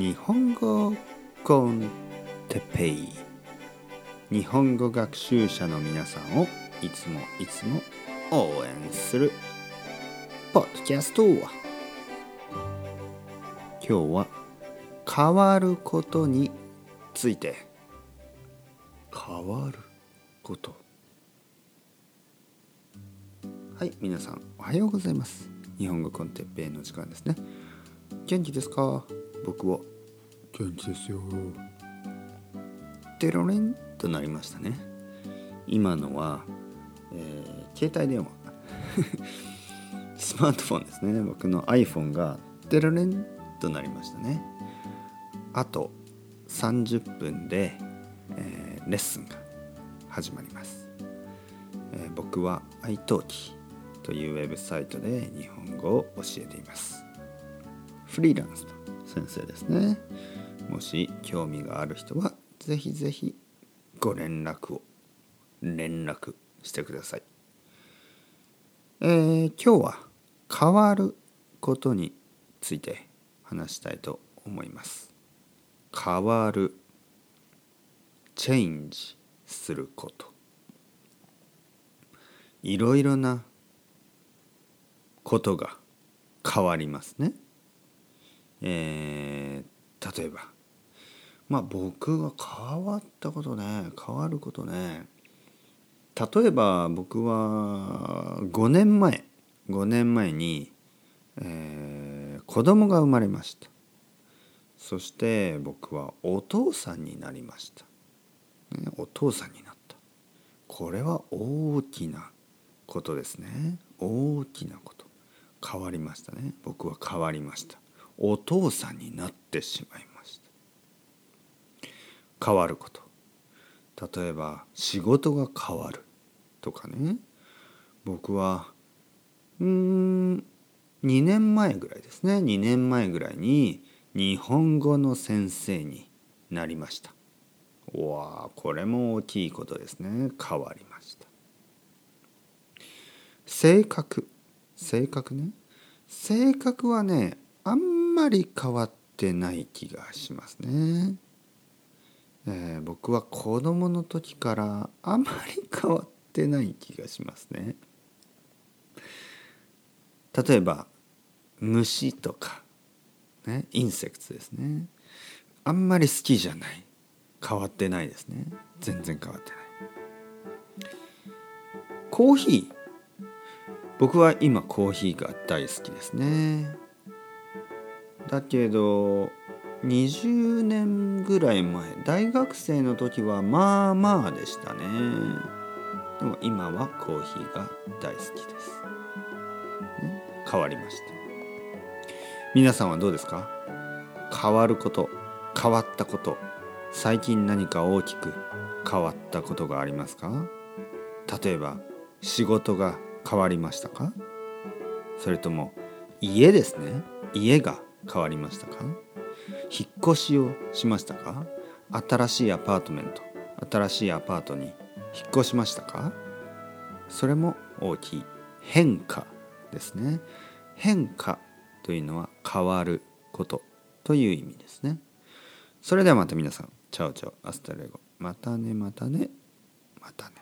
日本語コンテペイ。日本語学習者の皆さんをいつもいつも応援するポッドキャスト今日は変わることについて。変わること。はい皆さんおはようございます。日本語コンテッペイの時間ですね。元気ですか？僕は元気ですよ。テロレンとなりましたね。今のは、えー、携帯電話。スマートフォンですね。僕の iPhone がテロレンとなりましたね。あと30分で、えー、レッスンが始まります、えー、僕は iTalki というウェブサイトで日本語を教えています。フリーランスの先生ですね。もし興味がある人はぜひぜひご連絡を連絡してください。えー、今日は変わることについて話したいと思います。変わるチェンジすること。いろいろなことが変わりますね。えー、例えば。まあ僕が変わったことね変わることね。例えば僕は5年前5年前に、えー、子供が生まれました。そして僕はお父さんになりました、ね、お父さんになった。これは大きなことですね。大きなこと。変わりましたね。僕は変わりました。お父さんになってしまいました。変わること。例えば仕事が変わるとかね。僕はうん2年前ぐらいですね。2年前ぐらいに日本語の先生になりました。わあこれも大きいことですね。変わりました。性格。性格ね。性格はねあんまり変わってない気がしますね、えー、僕は子供の時からあまり変わってない気がしますね。例えば虫とか、ね、インセクツですね。あんまり好きじゃない。変わってないですね。全然変わってない。コーヒー。僕は今コーヒーが大好きですね。だけど20年ぐらい前大学生の時はまあまあでしたね。でも今はコーヒーが大好きです、ね、変わりました。皆さんはどうですか？変わること変わったこと最近何か大きく変わったことがありますか？例えば仕事が変わりましたか？それとも家ですね。家が変わりましたか？引っ越しをしましたか？新しいアパートメント新しいアパートに引っ越しましたか？それも大きい変化ですね。変化というのは変わることという意味ですね。それではまた皆さん。 Chao chao。Hasta luego。またねまたねまたね。